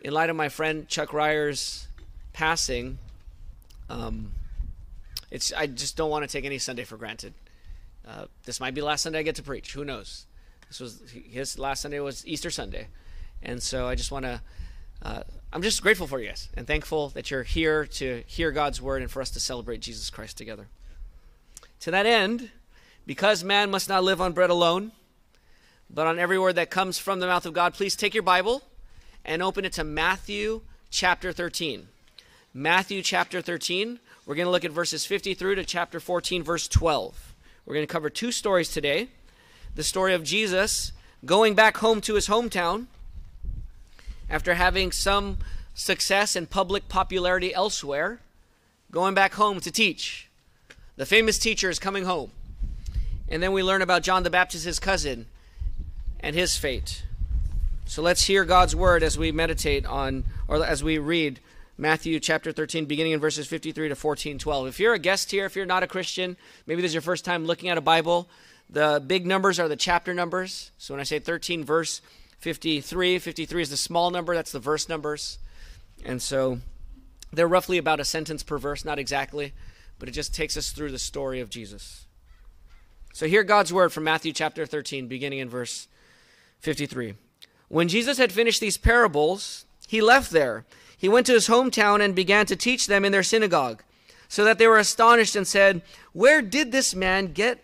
in light of my friend Chuck Ryer's passing, um, it's I just don't want to take any Sunday for granted. Uh, this might be last Sunday I get to preach. Who knows? This was his last Sunday was Easter Sunday, and so I just want to. Uh, I'm just grateful for you guys and thankful that you're here to hear God's word and for us to celebrate Jesus Christ together. To that end, because man must not live on bread alone, but on every word that comes from the mouth of God, please take your Bible and open it to Matthew chapter 13. Matthew chapter 13. We're going to look at verses 50 through to chapter 14, verse 12. We're going to cover two stories today the story of Jesus going back home to his hometown after having some success and public popularity elsewhere, going back home to teach. The famous teacher is coming home. And then we learn about John the Baptist, his cousin, and his fate. So let's hear God's word as we meditate on, or as we read Matthew chapter 13, beginning in verses 53 to 14, 12. If you're a guest here, if you're not a Christian, maybe this is your first time looking at a Bible, the big numbers are the chapter numbers. So when I say 13, verse 53, 53 is the small number, that's the verse numbers. And so they're roughly about a sentence per verse, not exactly, but it just takes us through the story of Jesus. So hear God's word from Matthew chapter 13, beginning in verse 53. When Jesus had finished these parables, he left there. He went to his hometown and began to teach them in their synagogue, so that they were astonished and said, Where did this man get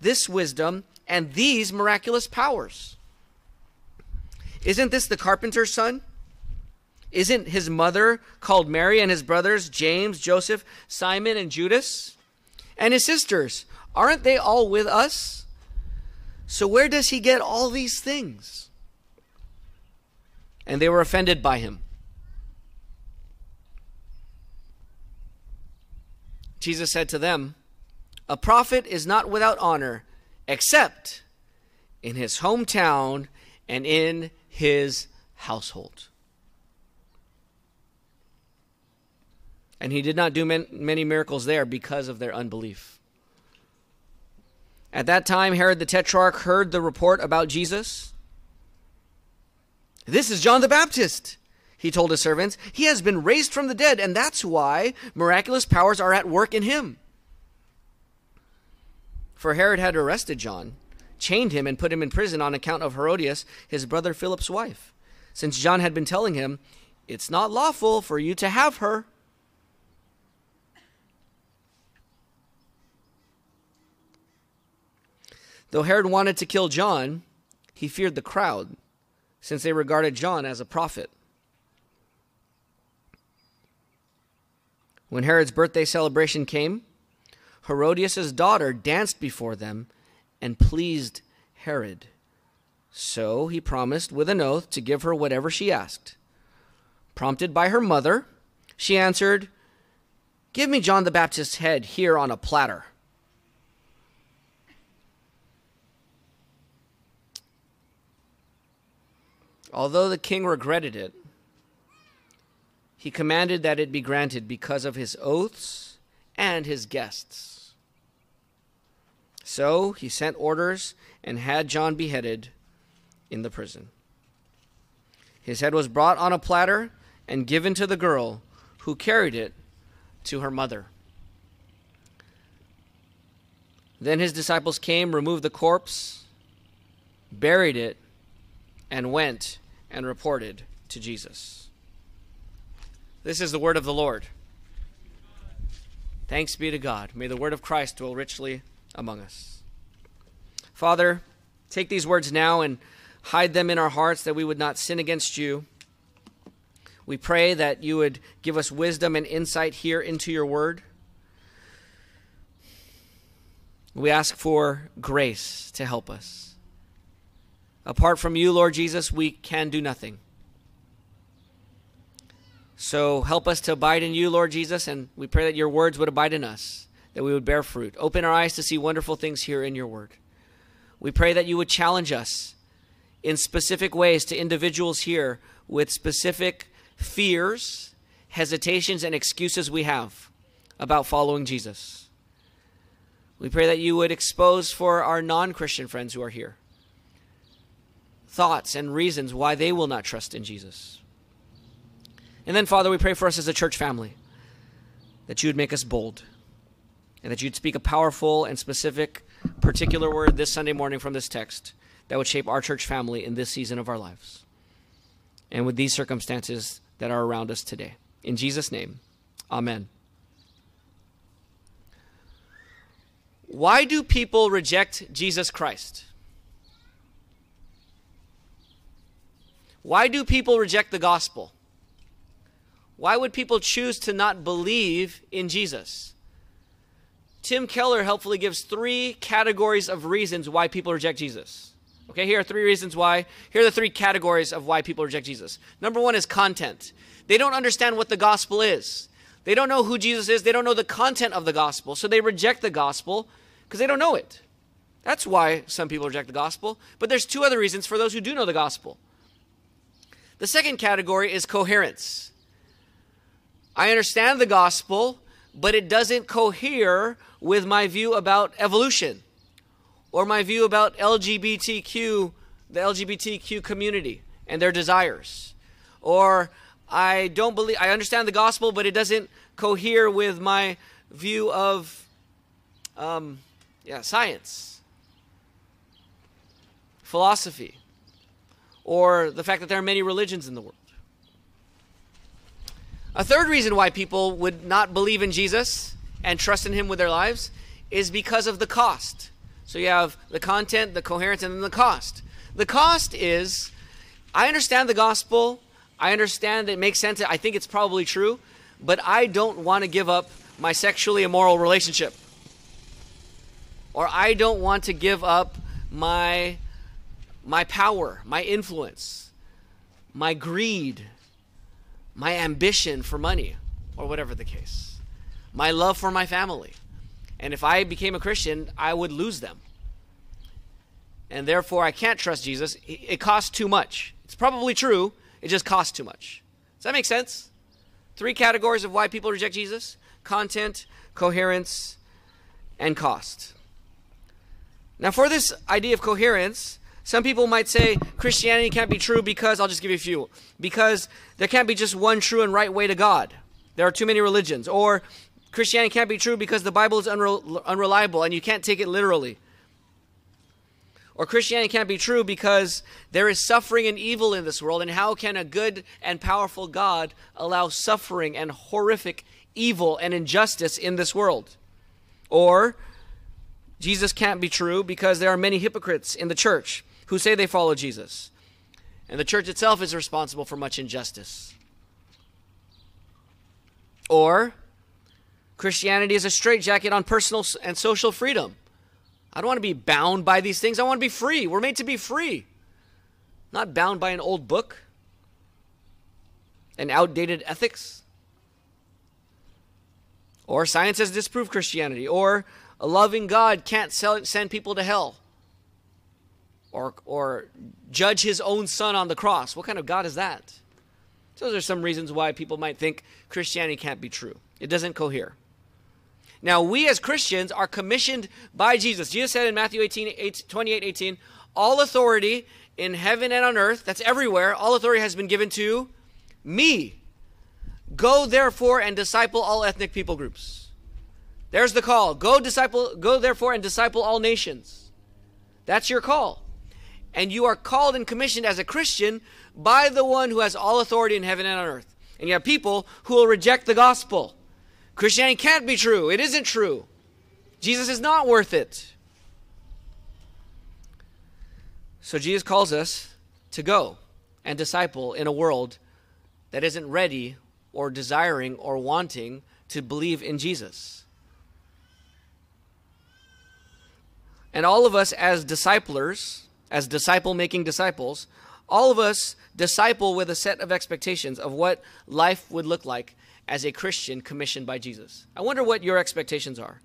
this wisdom and these miraculous powers? Isn't this the carpenter's son? Isn't his mother called Mary and his brothers James, Joseph, Simon, and Judas? And his sisters, aren't they all with us? So where does he get all these things? And they were offended by him. Jesus said to them, A prophet is not without honor except in his hometown and in his household. And he did not do many miracles there because of their unbelief. At that time, Herod the Tetrarch heard the report about Jesus. This is John the Baptist, he told his servants. He has been raised from the dead, and that's why miraculous powers are at work in him. For Herod had arrested John, chained him, and put him in prison on account of Herodias, his brother Philip's wife, since John had been telling him, It's not lawful for you to have her. Though Herod wanted to kill John, he feared the crowd, since they regarded John as a prophet. When Herod's birthday celebration came, Herodias' daughter danced before them and pleased Herod. So he promised with an oath to give her whatever she asked. Prompted by her mother, she answered, Give me John the Baptist's head here on a platter. Although the king regretted it, he commanded that it be granted because of his oaths and his guests. So he sent orders and had John beheaded in the prison. His head was brought on a platter and given to the girl, who carried it to her mother. Then his disciples came, removed the corpse, buried it, and went and reported to Jesus. This is the word of the Lord. Thanks be to God. May the word of Christ dwell richly among us. Father, take these words now and hide them in our hearts that we would not sin against you. We pray that you would give us wisdom and insight here into your word. We ask for grace to help us. Apart from you, Lord Jesus, we can do nothing. So help us to abide in you, Lord Jesus, and we pray that your words would abide in us, that we would bear fruit. Open our eyes to see wonderful things here in your word. We pray that you would challenge us in specific ways to individuals here with specific fears, hesitations, and excuses we have about following Jesus. We pray that you would expose for our non Christian friends who are here thoughts and reasons why they will not trust in Jesus. And then, Father, we pray for us as a church family that you would make us bold and that you'd speak a powerful and specific, particular word this Sunday morning from this text that would shape our church family in this season of our lives and with these circumstances that are around us today. In Jesus' name, amen. Why do people reject Jesus Christ? Why do people reject the gospel? Why would people choose to not believe in Jesus? Tim Keller helpfully gives three categories of reasons why people reject Jesus. Okay, here are three reasons why. Here are the three categories of why people reject Jesus. Number one is content. They don't understand what the gospel is. They don't know who Jesus is. They don't know the content of the gospel. So they reject the gospel because they don't know it. That's why some people reject the gospel. But there's two other reasons for those who do know the gospel. The second category is coherence. I understand the gospel, but it doesn't cohere with my view about evolution or my view about LGBTQ, the LGBTQ community and their desires. Or I don't believe, I understand the gospel, but it doesn't cohere with my view of, um, yeah, science, philosophy, or the fact that there are many religions in the world. A third reason why people would not believe in Jesus and trust in him with their lives is because of the cost. So you have the content, the coherence, and then the cost. The cost is I understand the gospel, I understand it makes sense, I think it's probably true, but I don't want to give up my sexually immoral relationship. Or I don't want to give up my my power, my influence, my greed, my ambition for money, or whatever the case, my love for my family. And if I became a Christian, I would lose them. And therefore, I can't trust Jesus. It costs too much. It's probably true, it just costs too much. Does that make sense? Three categories of why people reject Jesus content, coherence, and cost. Now, for this idea of coherence, some people might say Christianity can't be true because, I'll just give you a few, because there can't be just one true and right way to God. There are too many religions. Or Christianity can't be true because the Bible is unre- unreliable and you can't take it literally. Or Christianity can't be true because there is suffering and evil in this world, and how can a good and powerful God allow suffering and horrific evil and injustice in this world? Or Jesus can't be true because there are many hypocrites in the church who say they follow Jesus. And the church itself is responsible for much injustice. Or Christianity is a straitjacket on personal and social freedom. I don't want to be bound by these things. I want to be free. We're made to be free, not bound by an old book and outdated ethics. Or science has disproved Christianity. Or a loving God can't send people to hell or, or judge his own son on the cross. What kind of God is that? Those are some reasons why people might think Christianity can't be true. It doesn't cohere. Now, we as Christians are commissioned by Jesus. Jesus said in Matthew 18, 8, 28, 18, all authority in heaven and on earth, that's everywhere, all authority has been given to me. Go therefore and disciple all ethnic people groups. There's the call. Go disciple, go therefore and disciple all nations. That's your call. And you are called and commissioned as a Christian by the one who has all authority in heaven and on earth. And you have people who will reject the gospel. Christianity can't be true. It isn't true. Jesus is not worth it. So Jesus calls us to go and disciple in a world that isn't ready or desiring or wanting to believe in Jesus. And all of us as disciplers, as disciple making disciples, all of us disciple with a set of expectations of what life would look like as a Christian commissioned by Jesus. I wonder what your expectations are.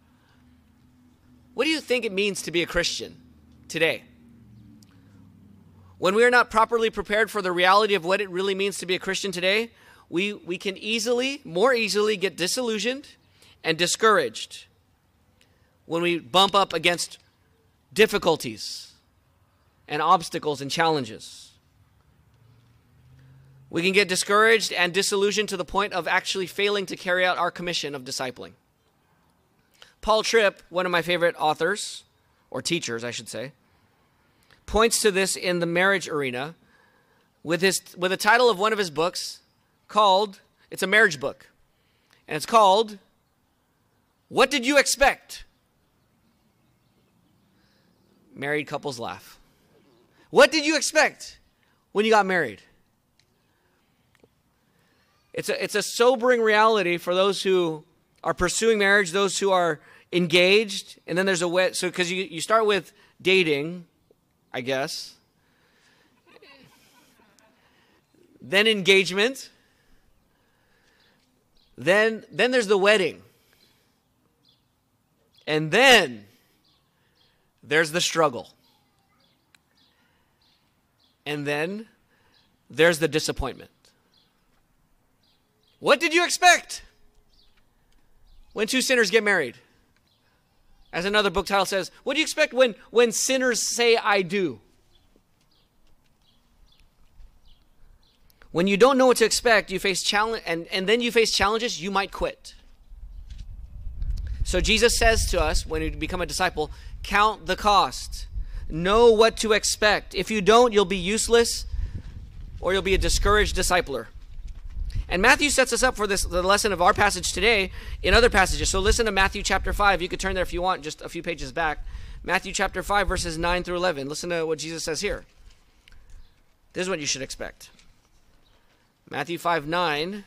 What do you think it means to be a Christian today? When we are not properly prepared for the reality of what it really means to be a Christian today, we, we can easily, more easily, get disillusioned and discouraged when we bump up against difficulties and obstacles and challenges. We can get discouraged and disillusioned to the point of actually failing to carry out our commission of discipling. Paul Tripp, one of my favorite authors, or teachers, I should say, points to this in the marriage arena with, his, with the title of one of his books called, it's a marriage book, and it's called, What Did You Expect? Married couples laugh. What did you expect when you got married? It's a, it's a sobering reality for those who are pursuing marriage, those who are engaged, and then there's a way. So, because you, you start with dating, I guess, then engagement, then, then there's the wedding, and then there's the struggle, and then there's the disappointment. What did you expect when two sinners get married? As another book title says, what do you expect when, when sinners say, I do? When you don't know what to expect, you face challenge and, and then you face challenges, you might quit. So Jesus says to us when you become a disciple, count the cost. Know what to expect. If you don't, you'll be useless or you'll be a discouraged discipler. And Matthew sets us up for this the lesson of our passage today in other passages. So listen to Matthew chapter 5. You could turn there if you want, just a few pages back. Matthew chapter 5, verses 9 through 11. Listen to what Jesus says here. This is what you should expect. Matthew 5, 9.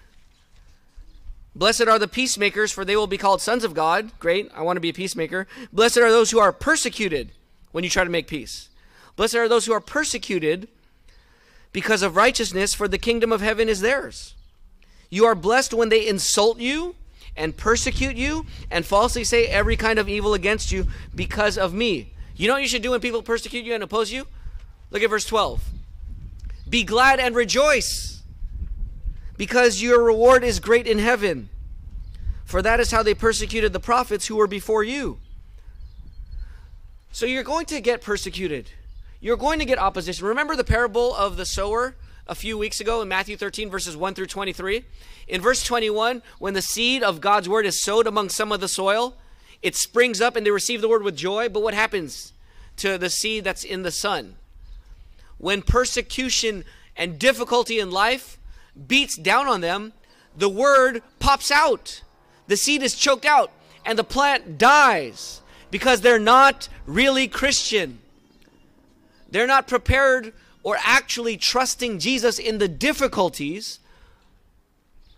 Blessed are the peacemakers, for they will be called sons of God. Great, I want to be a peacemaker. Blessed are those who are persecuted when you try to make peace. Blessed are those who are persecuted because of righteousness, for the kingdom of heaven is theirs. You are blessed when they insult you and persecute you and falsely say every kind of evil against you because of me. You know what you should do when people persecute you and oppose you? Look at verse 12. Be glad and rejoice, because your reward is great in heaven. For that is how they persecuted the prophets who were before you. So you're going to get persecuted. You're going to get opposition. Remember the parable of the sower? a few weeks ago in Matthew 13, verses 1 through 23. In verse 21, when the seed of God's word is sowed among some of the soil, it springs up and they receive the word with joy. But what happens to the seed that's in the sun? When persecution and difficulty in life beats down on them, the word pops out. The seed is choked out and the plant dies because they're not really Christian. They're not prepared or actually trusting Jesus in the difficulties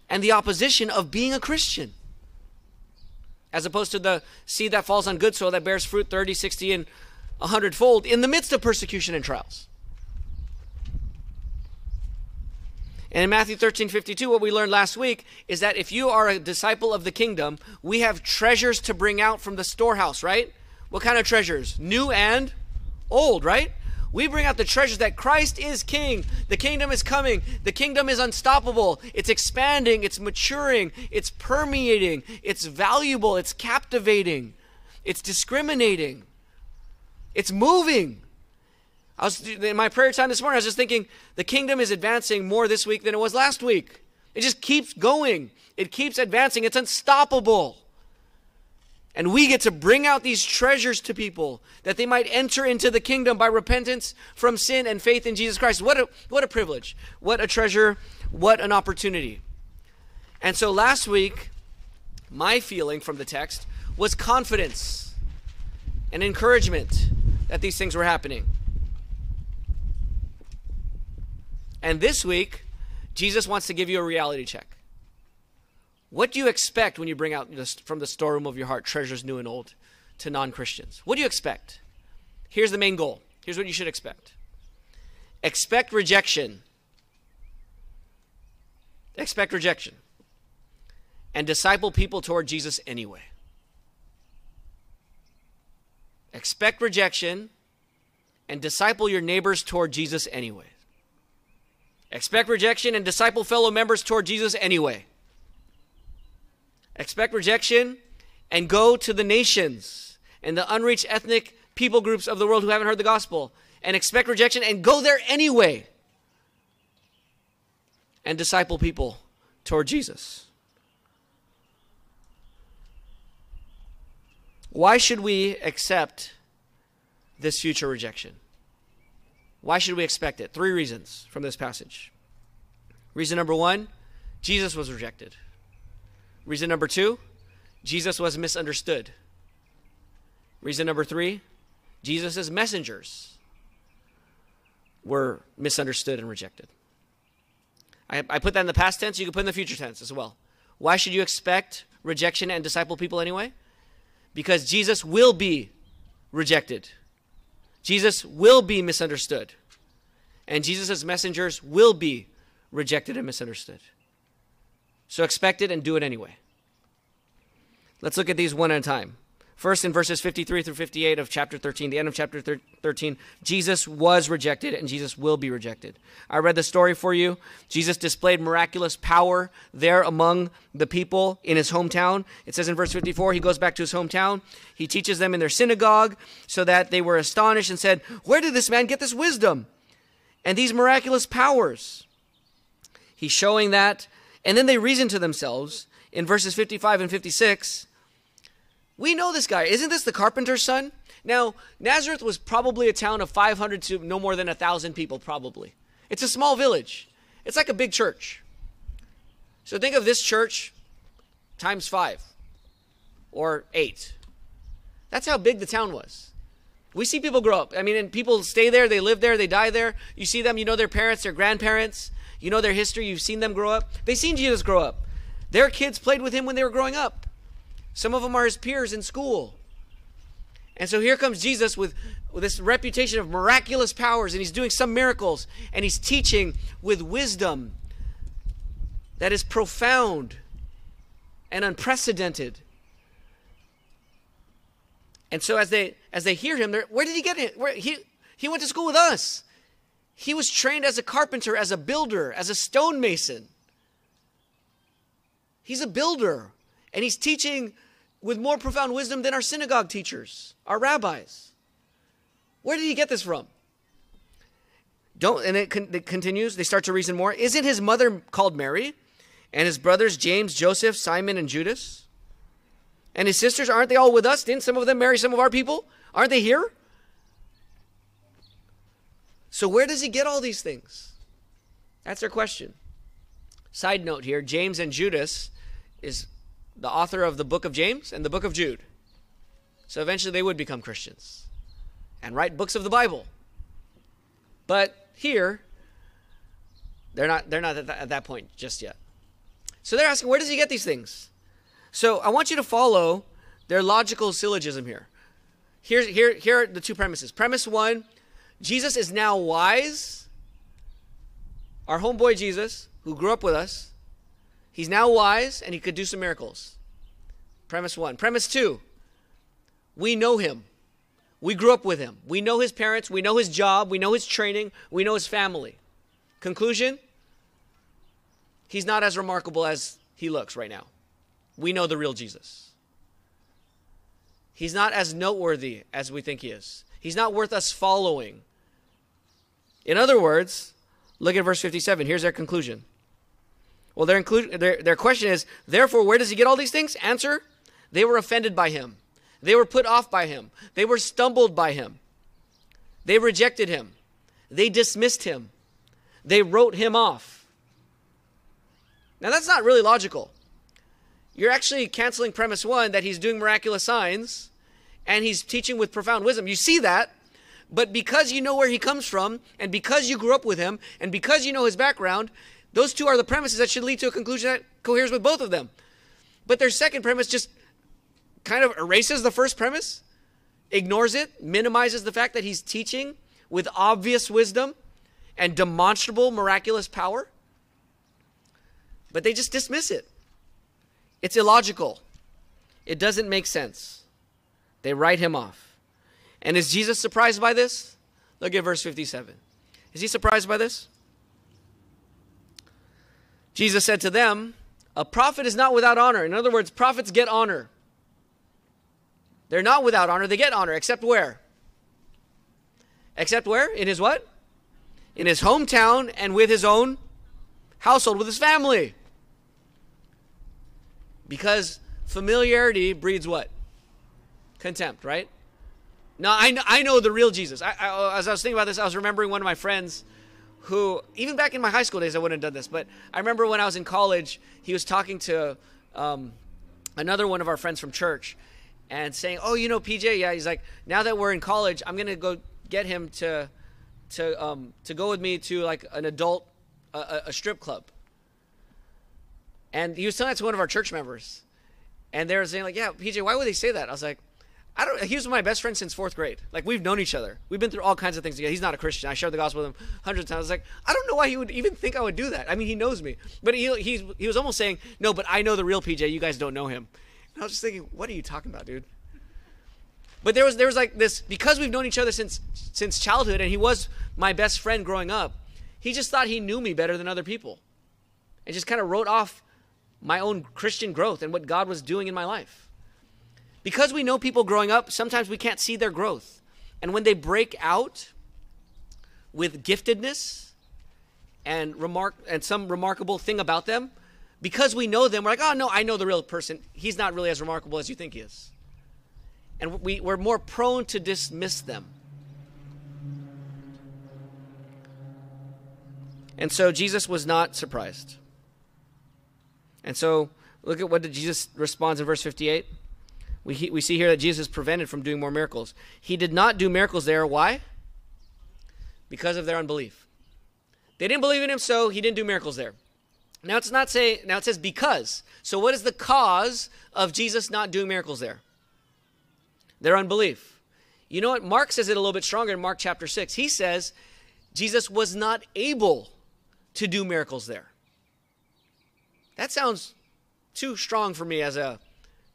and the opposition of being a Christian. As opposed to the seed that falls on good soil that bears fruit 30, 60, and 100 fold in the midst of persecution and trials. And in Matthew 13, 52, what we learned last week is that if you are a disciple of the kingdom, we have treasures to bring out from the storehouse, right? What kind of treasures? New and old, right? We bring out the treasures that Christ is king. The kingdom is coming. The kingdom is unstoppable. It's expanding. It's maturing. It's permeating. It's valuable. It's captivating. It's discriminating. It's moving. I was in my prayer time this morning, I was just thinking the kingdom is advancing more this week than it was last week. It just keeps going. It keeps advancing. It's unstoppable. And we get to bring out these treasures to people that they might enter into the kingdom by repentance from sin and faith in Jesus Christ. What a, what a privilege. What a treasure. What an opportunity. And so last week, my feeling from the text was confidence and encouragement that these things were happening. And this week, Jesus wants to give you a reality check. What do you expect when you bring out from the storeroom of your heart treasures new and old to non Christians? What do you expect? Here's the main goal. Here's what you should expect expect rejection. Expect rejection. And disciple people toward Jesus anyway. Expect rejection and disciple your neighbors toward Jesus anyway. Expect rejection and disciple fellow members toward Jesus anyway expect rejection, and go to the nations and the unreached ethnic people groups of the world who haven't heard the gospel and expect rejection and go there anyway. and disciple people toward Jesus. Why should we accept this future rejection? Why should we expect it? Three reasons from this passage. Reason number one Jesus was rejected. Reason number two Jesus was misunderstood. Reason number three Jesus' messengers were misunderstood and rejected. I, I put that in the past tense, you can put in the future tense as well. Why should you expect rejection and disciple people anyway? Because Jesus will be rejected. Jesus will be misunderstood. And Jesus' messengers will be rejected and misunderstood. So expect it and do it anyway. Let's look at these one at a time. First, in verses 53 through 58 of chapter 13, the end of chapter 13, Jesus was rejected and Jesus will be rejected. I read the story for you. Jesus displayed miraculous power there among the people in his hometown. It says in verse 54, he goes back to his hometown. He teaches them in their synagogue so that they were astonished and said, Where did this man get this wisdom and these miraculous powers? He's showing that. And then they reason to themselves in verses 55 and 56 we know this guy. Isn't this the carpenter's son? Now, Nazareth was probably a town of 500 to no more than a 1,000 people, probably. It's a small village. It's like a big church. So think of this church times five or eight. That's how big the town was. We see people grow up. I mean, and people stay there, they live there, they die there. You see them, you know their parents, their grandparents, you know their history, you've seen them grow up. They've seen Jesus grow up. Their kids played with him when they were growing up. Some of them are his peers in school. And so here comes Jesus with, with this reputation of miraculous powers, and he's doing some miracles, and he's teaching with wisdom that is profound and unprecedented. And so as they as they hear him, where did he get it? Where, he he went to school with us. He was trained as a carpenter, as a builder, as a stonemason. He's a builder. And he's teaching with more profound wisdom than our synagogue teachers, our rabbis. Where did he get this from? Don't and it, con- it continues. They start to reason more. Isn't his mother called Mary, and his brothers James, Joseph, Simon, and Judas? And his sisters aren't they all with us? Didn't some of them marry some of our people? Aren't they here? So where does he get all these things? That's their question. Side note here: James and Judas is the author of the book of James and the book of Jude. So eventually they would become Christians and write books of the Bible. But here, they're not, they're not at, that, at that point just yet. So they're asking, where does he get these things? So I want you to follow their logical syllogism here. Here's, here, here are the two premises. Premise one Jesus is now wise. Our homeboy Jesus, who grew up with us, He's now wise and he could do some miracles. Premise one. Premise two we know him. We grew up with him. We know his parents. We know his job. We know his training. We know his family. Conclusion he's not as remarkable as he looks right now. We know the real Jesus. He's not as noteworthy as we think he is. He's not worth us following. In other words, look at verse 57. Here's their conclusion. Well, their, their, their question is, therefore, where does he get all these things? Answer, they were offended by him. They were put off by him. They were stumbled by him. They rejected him. They dismissed him. They wrote him off. Now, that's not really logical. You're actually canceling premise one that he's doing miraculous signs and he's teaching with profound wisdom. You see that, but because you know where he comes from, and because you grew up with him, and because you know his background, those two are the premises that should lead to a conclusion that coheres with both of them. But their second premise just kind of erases the first premise, ignores it, minimizes the fact that he's teaching with obvious wisdom and demonstrable miraculous power. But they just dismiss it. It's illogical. It doesn't make sense. They write him off. And is Jesus surprised by this? Look at verse 57. Is he surprised by this? Jesus said to them, A prophet is not without honor. In other words, prophets get honor. They're not without honor, they get honor, except where? Except where? In his what? In his hometown and with his own household with his family. Because familiarity breeds what? Contempt, right? Now, I know, I know the real Jesus. I, I, as I was thinking about this, I was remembering one of my friends who, even back in my high school days, I wouldn't have done this, but I remember when I was in college, he was talking to um, another one of our friends from church and saying, "Oh, you know, PJ, yeah." He's like, "Now that we're in college, I'm gonna go get him to to um, to go with me to like an adult a, a strip club." And he was telling that to one of our church members, and they were saying like, "Yeah, PJ, why would they say that?" I was like, I don't. He was my best friend since fourth grade. Like we've known each other. We've been through all kinds of things together. He's not a Christian. I shared the gospel with him hundreds of times. I was like, I don't know why he would even think I would do that. I mean, he knows me, but he he's, he was almost saying, no, but I know the real PJ. You guys don't know him. And I was just thinking, what are you talking about, dude? But there was there was like this because we've known each other since since childhood, and he was my best friend growing up. He just thought he knew me better than other people, and just kind of wrote off my own Christian growth and what God was doing in my life. Because we know people growing up, sometimes we can't see their growth. And when they break out with giftedness and remark and some remarkable thing about them, because we know them, we're like, oh no, I know the real person. He's not really as remarkable as you think he is. And we, we're more prone to dismiss them. And so Jesus was not surprised. And so look at what did Jesus responds in verse 58. We, we see here that Jesus is prevented from doing more miracles. He did not do miracles there. Why? Because of their unbelief. They didn't believe in him, so he didn't do miracles there. Now it's not say now it says because. So what is the cause of Jesus not doing miracles there? Their unbelief. You know what? Mark says it a little bit stronger in Mark chapter 6. He says Jesus was not able to do miracles there. That sounds too strong for me as a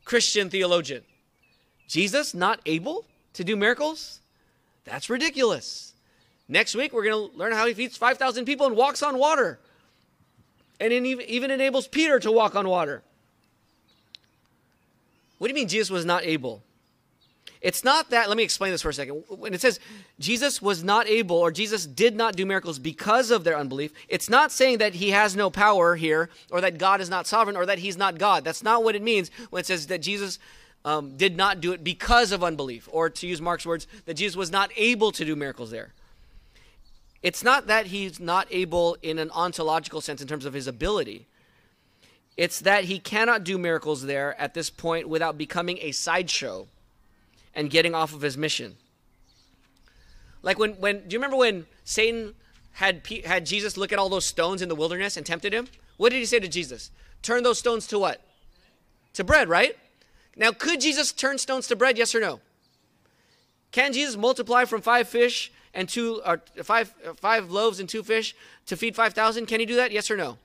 Christian theologian. Jesus not able to do miracles? That's ridiculous. Next week, we're going to learn how he feeds 5,000 people and walks on water. And even enables Peter to walk on water. What do you mean Jesus was not able? It's not that, let me explain this for a second. When it says Jesus was not able or Jesus did not do miracles because of their unbelief, it's not saying that he has no power here or that God is not sovereign or that he's not God. That's not what it means when it says that Jesus um, did not do it because of unbelief, or to use Mark's words, that Jesus was not able to do miracles there. It's not that he's not able in an ontological sense in terms of his ability. It's that he cannot do miracles there at this point without becoming a sideshow and getting off of his mission. Like when, when do you remember when Satan had, had Jesus look at all those stones in the wilderness and tempted him? What did he say to Jesus? Turn those stones to what? To bread, right? Now, could Jesus turn stones to bread? Yes or no? Can Jesus multiply from five fish and two, or five, five loaves and two fish to feed 5,000? Can he do that? Yes or no?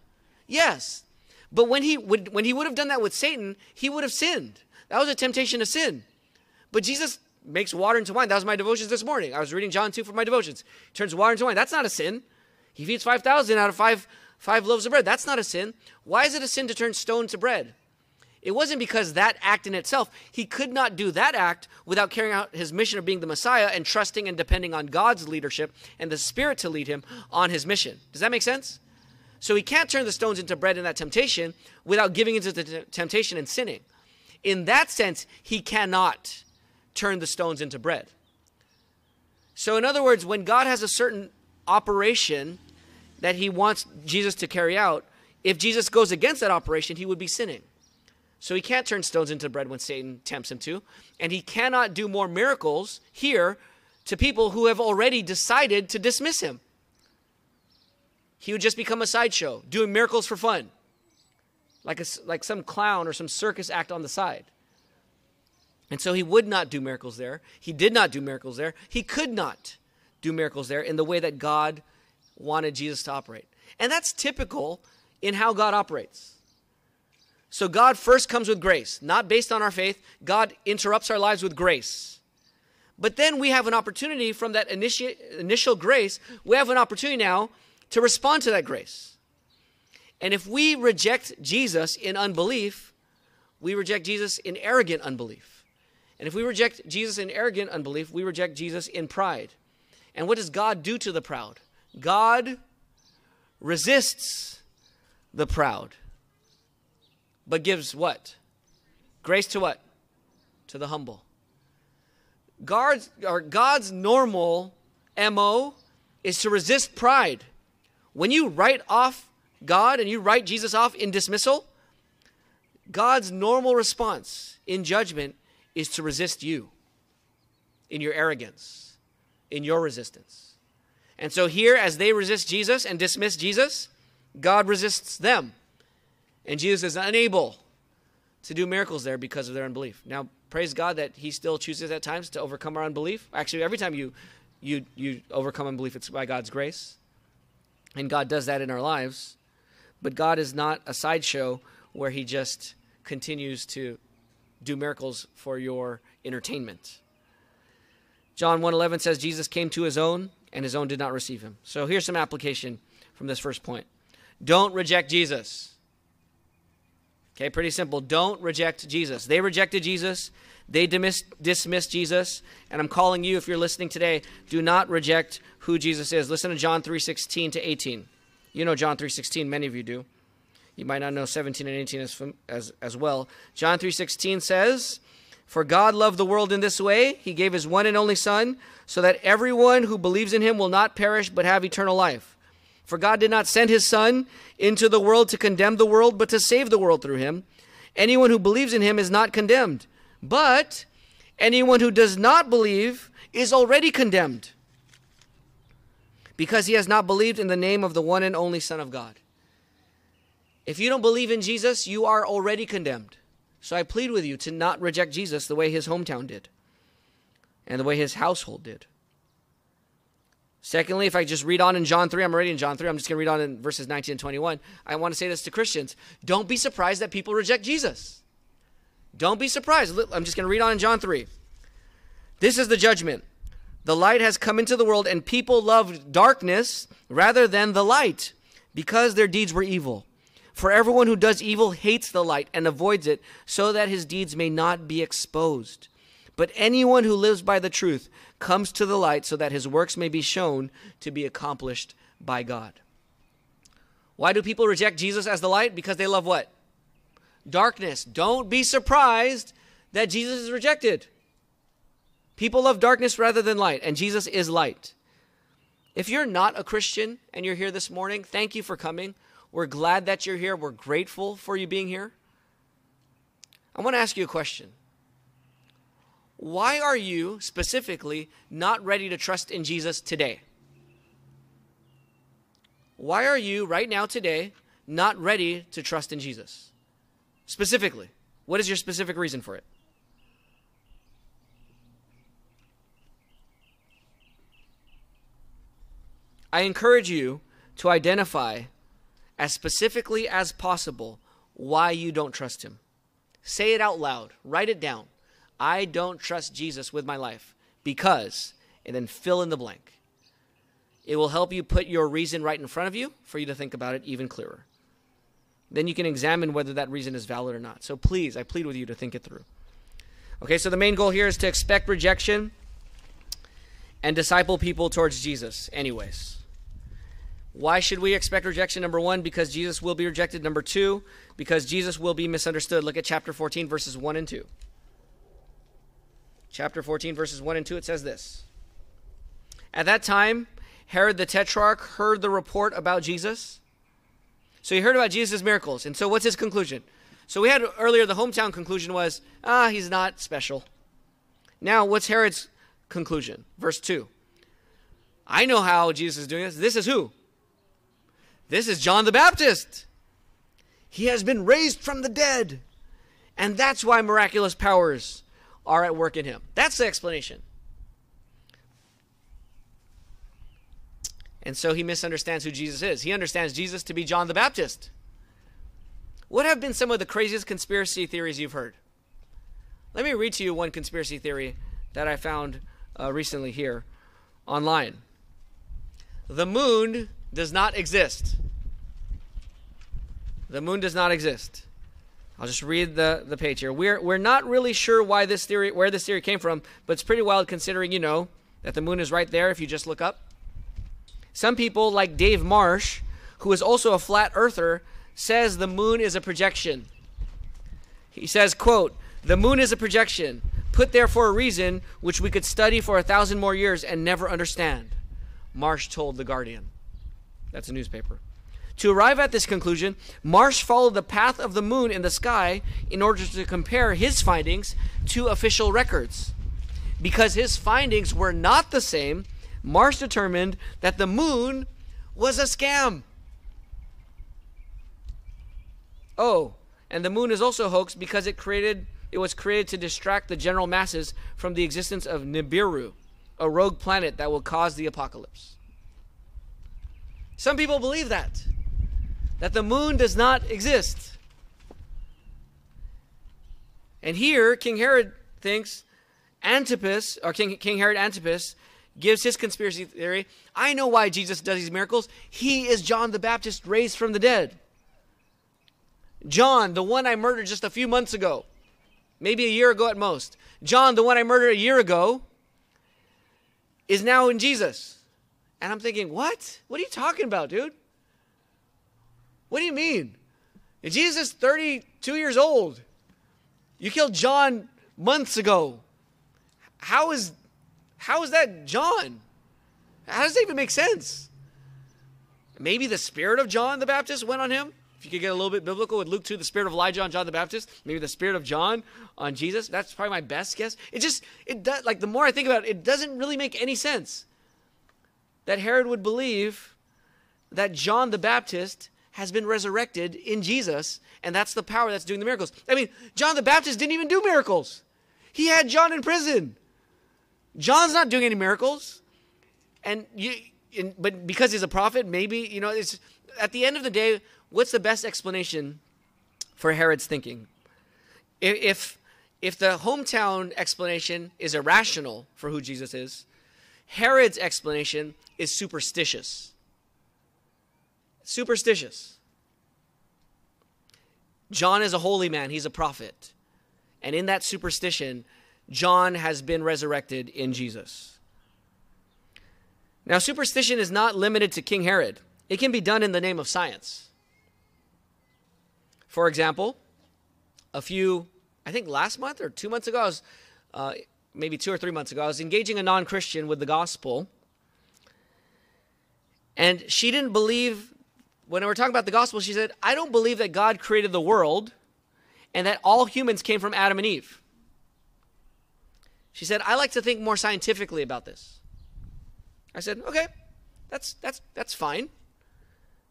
Yes. But when he would, when he would have done that with Satan, he would have sinned. That was a temptation to sin. But Jesus makes water into wine. That was my devotions this morning. I was reading John 2 for my devotions. He turns water into wine. That's not a sin. He feeds 5,000 out of five, five loaves of bread. That's not a sin. Why is it a sin to turn stone to bread? It wasn't because that act in itself, he could not do that act without carrying out his mission of being the Messiah and trusting and depending on God's leadership and the Spirit to lead him on his mission. Does that make sense? So he can't turn the stones into bread in that temptation without giving into the t- temptation and sinning. In that sense, he cannot turn the stones into bread. So, in other words, when God has a certain operation that he wants Jesus to carry out, if Jesus goes against that operation, he would be sinning. So he can't turn stones into bread when Satan tempts him to. And he cannot do more miracles here to people who have already decided to dismiss him. He would just become a sideshow, doing miracles for fun, like, a, like some clown or some circus act on the side. And so he would not do miracles there. He did not do miracles there. He could not do miracles there in the way that God wanted Jesus to operate. And that's typical in how God operates. So God first comes with grace, not based on our faith. God interrupts our lives with grace. But then we have an opportunity from that initi- initial grace, we have an opportunity now to respond to that grace. And if we reject Jesus in unbelief, we reject Jesus in arrogant unbelief. And if we reject Jesus in arrogant unbelief, we reject Jesus in pride. And what does God do to the proud? God resists the proud, but gives what? Grace to what? To the humble. God's, or God's normal MO is to resist pride. When you write off God and you write Jesus off in dismissal, God's normal response in judgment is to resist you in your arrogance, in your resistance. And so here, as they resist Jesus and dismiss Jesus, God resists them. And Jesus is unable to do miracles there because of their unbelief. Now, praise God that He still chooses at times to overcome our unbelief. Actually, every time you you you overcome unbelief, it's by God's grace, and God does that in our lives. But God is not a sideshow where He just continues to do miracles for your entertainment. John 1:11 says Jesus came to his own and his own did not receive him. So here's some application from this first point. Don't reject Jesus. Okay, pretty simple. Don't reject Jesus. They rejected Jesus. They dismissed, dismissed Jesus. And I'm calling you, if you're listening today, do not reject who Jesus is. Listen to John 3.16 to 18. You know John 3.16. Many of you do. You might not know 17 and 18 as, as, as well. John 3.16 says, For God loved the world in this way. He gave his one and only Son, so that everyone who believes in him will not perish but have eternal life. For God did not send his Son into the world to condemn the world, but to save the world through him. Anyone who believes in him is not condemned, but anyone who does not believe is already condemned, because he has not believed in the name of the one and only Son of God. If you don't believe in Jesus, you are already condemned. So I plead with you to not reject Jesus the way his hometown did and the way his household did. Secondly, if I just read on in John 3, I'm already in John 3, I'm just going to read on in verses 19 and 21. I want to say this to Christians. Don't be surprised that people reject Jesus. Don't be surprised. I'm just going to read on in John 3. This is the judgment. The light has come into the world, and people loved darkness rather than the light because their deeds were evil. For everyone who does evil hates the light and avoids it, so that his deeds may not be exposed. But anyone who lives by the truth comes to the light so that his works may be shown to be accomplished by God. Why do people reject Jesus as the light? Because they love what? Darkness. Don't be surprised that Jesus is rejected. People love darkness rather than light, and Jesus is light. If you're not a Christian and you're here this morning, thank you for coming. We're glad that you're here. We're grateful for you being here. I want to ask you a question why are you specifically not ready to trust in Jesus today? Why are you right now today not ready to trust in Jesus? Specifically, what is your specific reason for it? I encourage you to identify as specifically as possible why you don't trust Him. Say it out loud, write it down. I don't trust Jesus with my life because, and then fill in the blank. It will help you put your reason right in front of you for you to think about it even clearer. Then you can examine whether that reason is valid or not. So please, I plead with you to think it through. Okay, so the main goal here is to expect rejection and disciple people towards Jesus, anyways. Why should we expect rejection? Number one, because Jesus will be rejected. Number two, because Jesus will be misunderstood. Look at chapter 14, verses 1 and 2 chapter 14, verses 1 and 2, it says this At that time, Herod the Tetrarch heard the report about Jesus. So he heard about Jesus' miracles. And so what's his conclusion? So we had earlier the hometown conclusion was, ah, he's not special. Now, what's Herod's conclusion? Verse 2. I know how Jesus is doing this. This is who? This is John the Baptist. He has been raised from the dead. And that's why miraculous powers are at work in him. That's the explanation. And so he misunderstands who Jesus is. He understands Jesus to be John the Baptist. What have been some of the craziest conspiracy theories you've heard? Let me read to you one conspiracy theory that I found uh, recently here online. The moon does not exist. The moon does not exist. I'll just read the, the page here. We're, we're not really sure why this theory, where this theory came from, but it's pretty wild considering, you know, that the moon is right there if you just look up. Some people, like Dave Marsh, who is also a flat earther, says the moon is a projection. He says, quote, "The moon is a projection, put there for a reason which we could study for a thousand more years and never understand." Marsh told the Guardian. That's a newspaper. To arrive at this conclusion, Marsh followed the path of the moon in the sky in order to compare his findings to official records. Because his findings were not the same, Marsh determined that the moon was a scam. Oh, and the moon is also a hoax because it created it was created to distract the general masses from the existence of Nibiru, a rogue planet that will cause the apocalypse. Some people believe that that the moon does not exist. And here King Herod thinks Antipas or King, King Herod Antipas gives his conspiracy theory. I know why Jesus does these miracles. He is John the Baptist raised from the dead. John, the one I murdered just a few months ago, maybe a year ago at most. John, the one I murdered a year ago, is now in Jesus. And I'm thinking, what? What are you talking about, dude? What do you mean? Jesus is 32 years old. You killed John months ago. How is how is that John? How does that even make sense? Maybe the spirit of John the Baptist went on him? If you could get a little bit biblical with Luke 2, the spirit of Elijah on John the Baptist, maybe the spirit of John on Jesus. That's probably my best guess. It just, it does, like the more I think about it, it doesn't really make any sense that Herod would believe that John the Baptist has been resurrected in Jesus, and that's the power that's doing the miracles. I mean, John the Baptist didn't even do miracles, he had John in prison. John's not doing any miracles. And you, in, but because he's a prophet, maybe, you know, it's at the end of the day, what's the best explanation for Herod's thinking? If if the hometown explanation is irrational for who Jesus is, Herod's explanation is superstitious. Superstitious. John is a holy man, he's a prophet. And in that superstition, John has been resurrected in Jesus. Now, superstition is not limited to King Herod, it can be done in the name of science. For example, a few, I think last month or two months ago, I was, uh, maybe two or three months ago, I was engaging a non Christian with the gospel. And she didn't believe, when we were talking about the gospel, she said, I don't believe that God created the world and that all humans came from Adam and Eve. She said, I like to think more scientifically about this. I said, okay, that's, that's, that's fine.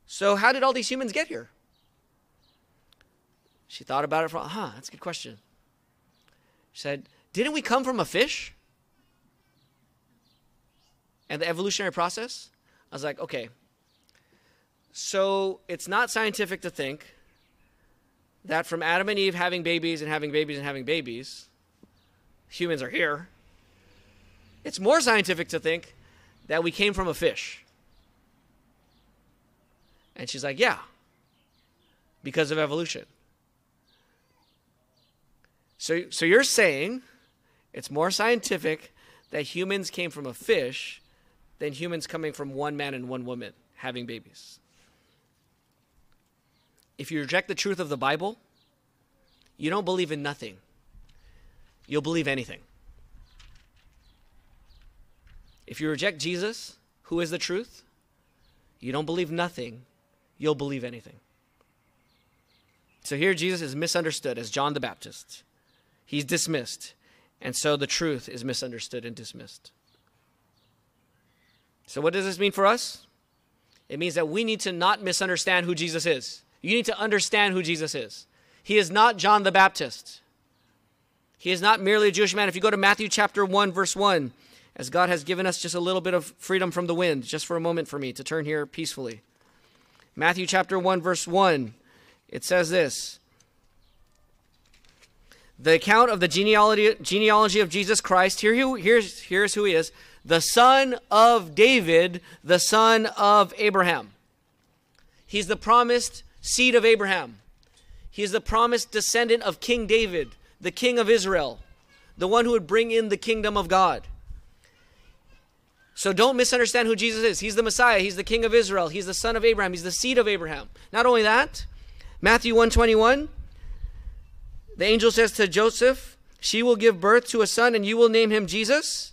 So, how did all these humans get here? She thought about it for, a huh, that's a good question. She said, Didn't we come from a fish? And the evolutionary process? I was like, okay. So it's not scientific to think that from Adam and Eve having babies and having babies and having babies, humans are here. It's more scientific to think that we came from a fish. And she's like, yeah, because of evolution. So, so you're saying it's more scientific that humans came from a fish than humans coming from one man and one woman having babies. If you reject the truth of the Bible, you don't believe in nothing. You'll believe anything. If you reject Jesus, who is the truth, you don't believe nothing. You'll believe anything. So here Jesus is misunderstood as John the Baptist. He's dismissed. And so the truth is misunderstood and dismissed. So, what does this mean for us? It means that we need to not misunderstand who Jesus is. You need to understand who Jesus is. He is not John the Baptist. He is not merely a Jewish man. If you go to Matthew chapter 1, verse 1, as God has given us just a little bit of freedom from the wind, just for a moment for me to turn here peacefully. Matthew chapter 1, verse 1, it says this the account of the genealogy, genealogy of Jesus Christ. Here, here's, here's who he is the son of David, the son of Abraham. He's the promised seed of Abraham. He's the promised descendant of King David, the king of Israel, the one who would bring in the kingdom of God. So don't misunderstand who Jesus is. He's the Messiah. He's the king of Israel. He's the son of Abraham. He's the seed of Abraham. Not only that, Matthew 121, the angel says to Joseph, She will give birth to a son, and you will name him Jesus,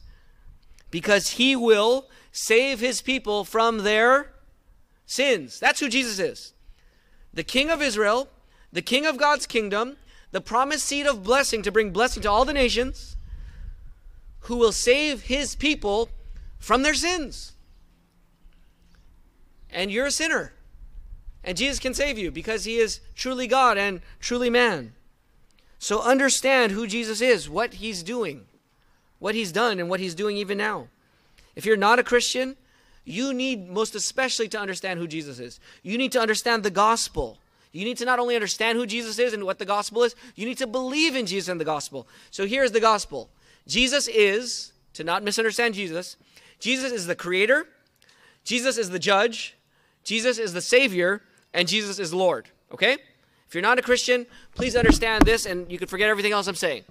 because he will save his people from their sins. That's who Jesus is. The King of Israel, the King of God's kingdom, the promised seed of blessing to bring blessing to all the nations, who will save his people from their sins. And you're a sinner. And Jesus can save you because he is truly God and truly man. So understand who Jesus is, what he's doing, what he's done, and what he's doing even now. If you're not a Christian, you need most especially to understand who Jesus is. You need to understand the gospel. You need to not only understand who Jesus is and what the gospel is, you need to believe in Jesus and the gospel. So here's the gospel Jesus is, to not misunderstand Jesus, Jesus is the creator, Jesus is the judge, Jesus is the savior, and Jesus is Lord. Okay? If you're not a Christian, please understand this and you can forget everything else I'm saying.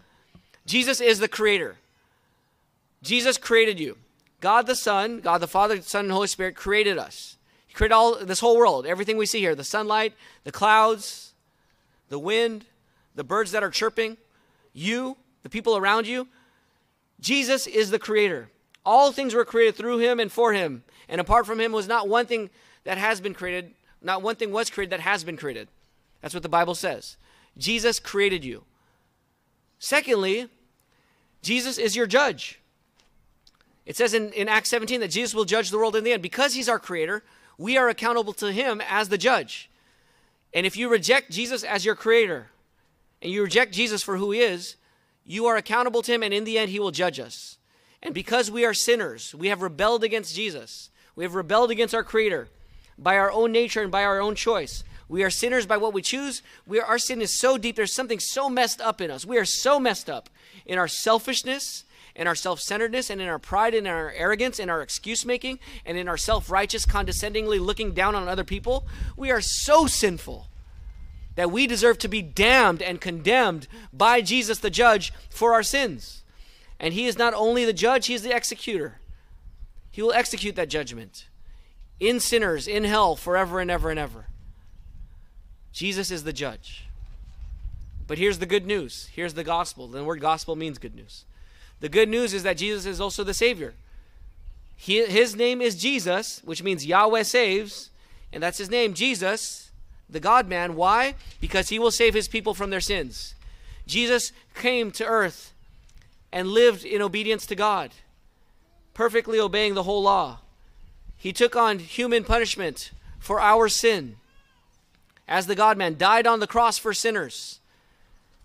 Jesus is the creator. Jesus created you. God the Son, God the Father, Son, and Holy Spirit created us. He created all this whole world, everything we see here, the sunlight, the clouds, the wind, the birds that are chirping, you, the people around you. Jesus is the creator. All things were created through him and for him. And apart from him was not one thing that has been created, not one thing was created that has been created. That's what the Bible says. Jesus created you. Secondly, Jesus is your judge. It says in, in Acts 17 that Jesus will judge the world in the end. Because he's our creator, we are accountable to him as the judge. And if you reject Jesus as your creator, and you reject Jesus for who he is, you are accountable to him, and in the end, he will judge us. And because we are sinners, we have rebelled against Jesus, we have rebelled against our creator by our own nature and by our own choice. We are sinners by what we choose. We are, our sin is so deep. There's something so messed up in us. We are so messed up in our selfishness, in our self centeredness, and in our pride, and in our arrogance, and our excuse making, and in our self righteous, condescendingly looking down on other people. We are so sinful that we deserve to be damned and condemned by Jesus the judge for our sins. And he is not only the judge, he is the executor. He will execute that judgment in sinners in hell forever and ever and ever. Jesus is the judge. But here's the good news. Here's the gospel. The word gospel means good news. The good news is that Jesus is also the Savior. He, his name is Jesus, which means Yahweh saves, and that's his name, Jesus, the God man. Why? Because he will save his people from their sins. Jesus came to earth and lived in obedience to God, perfectly obeying the whole law. He took on human punishment for our sin as the God man, died on the cross for sinners,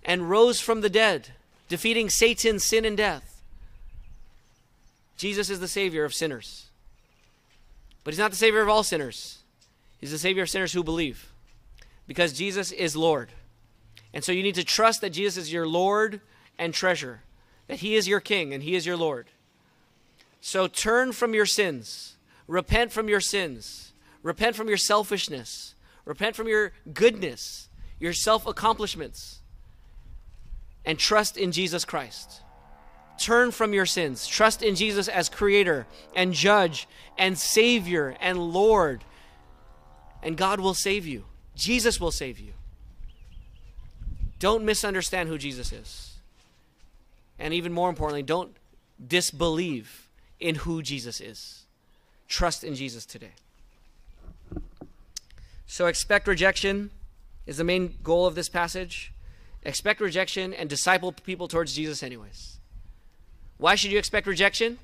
and rose from the dead, defeating Satan, sin, and death. Jesus is the Savior of sinners. But He's not the Savior of all sinners, He's the Savior of sinners who believe. Because Jesus is Lord. And so you need to trust that Jesus is your Lord and treasure, that He is your King and He is your Lord. So turn from your sins, repent from your sins, repent from your selfishness Repent from your goodness, your self accomplishments, and trust in Jesus Christ. Turn from your sins. Trust in Jesus as Creator and Judge and Savior and Lord. And God will save you. Jesus will save you. Don't misunderstand who Jesus is. And even more importantly, don't disbelieve in who Jesus is. Trust in Jesus today. So expect rejection is the main goal of this passage. Expect rejection and disciple people towards Jesus, anyways. Why should you expect rejection?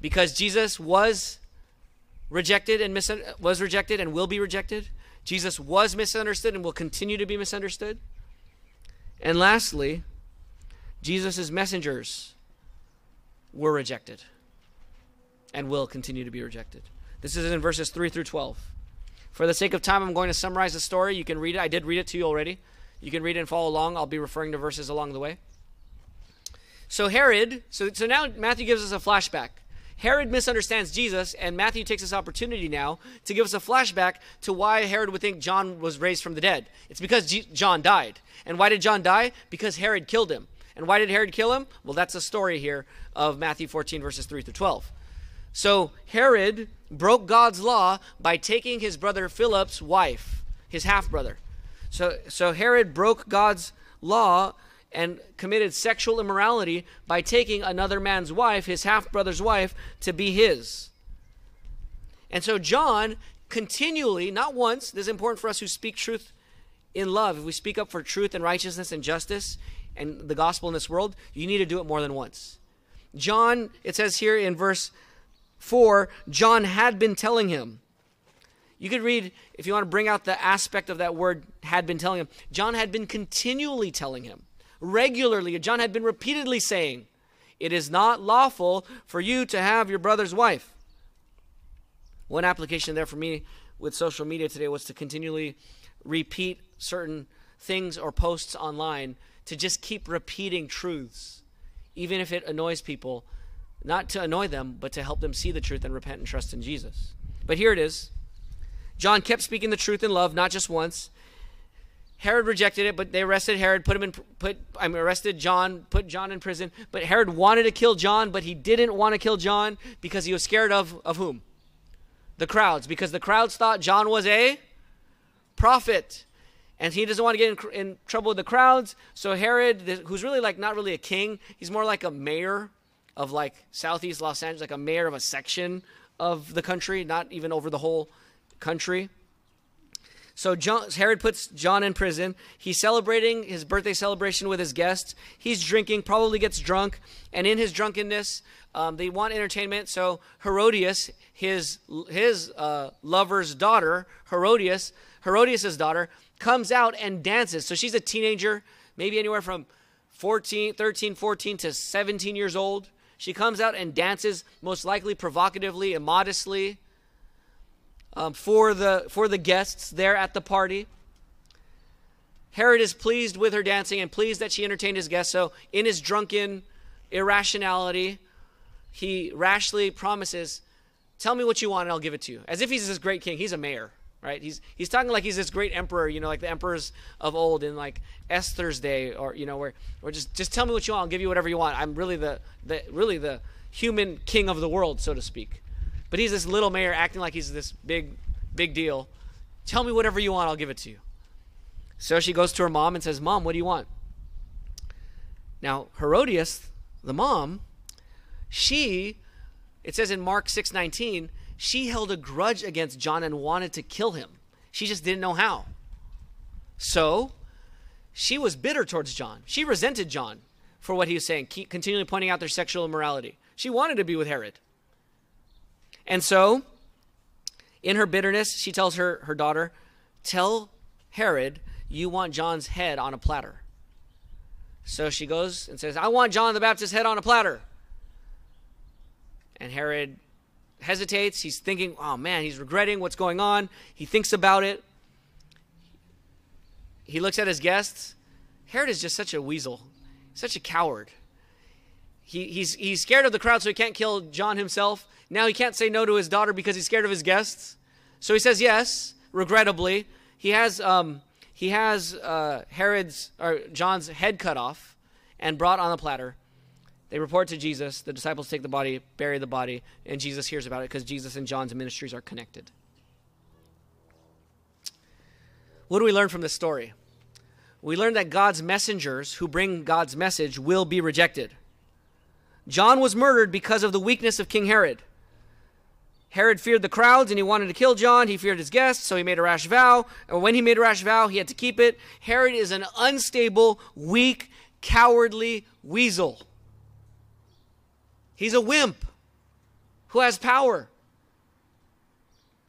Because Jesus was rejected and mis- was rejected and will be rejected. Jesus was misunderstood and will continue to be misunderstood. And lastly, Jesus' messengers were rejected and will continue to be rejected. This is in verses 3 through 12. For the sake of time, I'm going to summarize the story. You can read it. I did read it to you already. You can read and follow along. I'll be referring to verses along the way. So Herod, so, so now Matthew gives us a flashback. Herod misunderstands Jesus, and Matthew takes this opportunity now to give us a flashback to why Herod would think John was raised from the dead. It's because G- John died. And why did John die? Because Herod killed him. And why did Herod kill him? Well, that's the story here of Matthew 14, verses 3 through 12. So Herod broke God's law by taking his brother Philip's wife, his half brother. So, so Herod broke God's law and committed sexual immorality by taking another man's wife, his half brother's wife, to be his. And so John continually, not once, this is important for us who speak truth in love. If we speak up for truth and righteousness and justice and the gospel in this world, you need to do it more than once. John, it says here in verse 4, John had been telling him. You could read, if you want to bring out the aspect of that word, had been telling him. John had been continually telling him, regularly. John had been repeatedly saying, It is not lawful for you to have your brother's wife. One application there for me with social media today was to continually repeat certain things or posts online to just keep repeating truths, even if it annoys people, not to annoy them, but to help them see the truth and repent and trust in Jesus. But here it is. John kept speaking the truth in love, not just once. Herod rejected it, but they arrested Herod, put him in, put, I mean, arrested John, put John in prison. But Herod wanted to kill John, but he didn't want to kill John because he was scared of, of whom? The crowds, because the crowds thought John was a prophet. And he doesn't want to get in, in trouble with the crowds. So Herod, who's really like not really a king, he's more like a mayor of like southeast Los Angeles, like a mayor of a section of the country, not even over the whole country. So John, Herod puts John in prison. He's celebrating his birthday celebration with his guests. He's drinking, probably gets drunk, and in his drunkenness, um, they want entertainment. So Herodias, his his uh, lover's daughter, Herodias, Herodias's daughter, comes out and dances. So she's a teenager, maybe anywhere from 14, 13, 14 to 17 years old. She comes out and dances, most likely provocatively, immodestly um, for, the, for the guests there at the party. Herod is pleased with her dancing and pleased that she entertained his guests. So, in his drunken irrationality, he rashly promises, Tell me what you want and I'll give it to you. As if he's this great king. He's a mayor, right? He's, he's talking like he's this great emperor, you know, like the emperors of old in like Esther's day, or, you know, where, or just, just tell me what you want. I'll give you whatever you want. I'm really the, the, really the human king of the world, so to speak. But he's this little mayor acting like he's this big, big deal. Tell me whatever you want, I'll give it to you. So she goes to her mom and says, Mom, what do you want? Now, Herodias, the mom, she, it says in Mark 6:19, she held a grudge against John and wanted to kill him. She just didn't know how. So, she was bitter towards John. She resented John for what he was saying, continually pointing out their sexual immorality. She wanted to be with Herod. And so, in her bitterness, she tells her, her daughter, Tell Herod you want John's head on a platter. So she goes and says, I want John the Baptist's head on a platter. And Herod hesitates. He's thinking, oh man, he's regretting what's going on. He thinks about it. He looks at his guests. Herod is just such a weasel, such a coward. He, he's, he's scared of the crowd, so he can't kill John himself. Now he can't say no to his daughter because he's scared of his guests. So he says yes, regrettably. He has, um, he has uh, Herod's or John's head cut off and brought on a platter. They report to Jesus. The disciples take the body, bury the body, and Jesus hears about it because Jesus and John's ministries are connected. What do we learn from this story? We learn that God's messengers who bring God's message will be rejected. John was murdered because of the weakness of King Herod. Herod feared the crowds and he wanted to kill John. He feared his guests, so he made a rash vow. And when he made a rash vow, he had to keep it. Herod is an unstable, weak, cowardly weasel. He's a wimp who has power.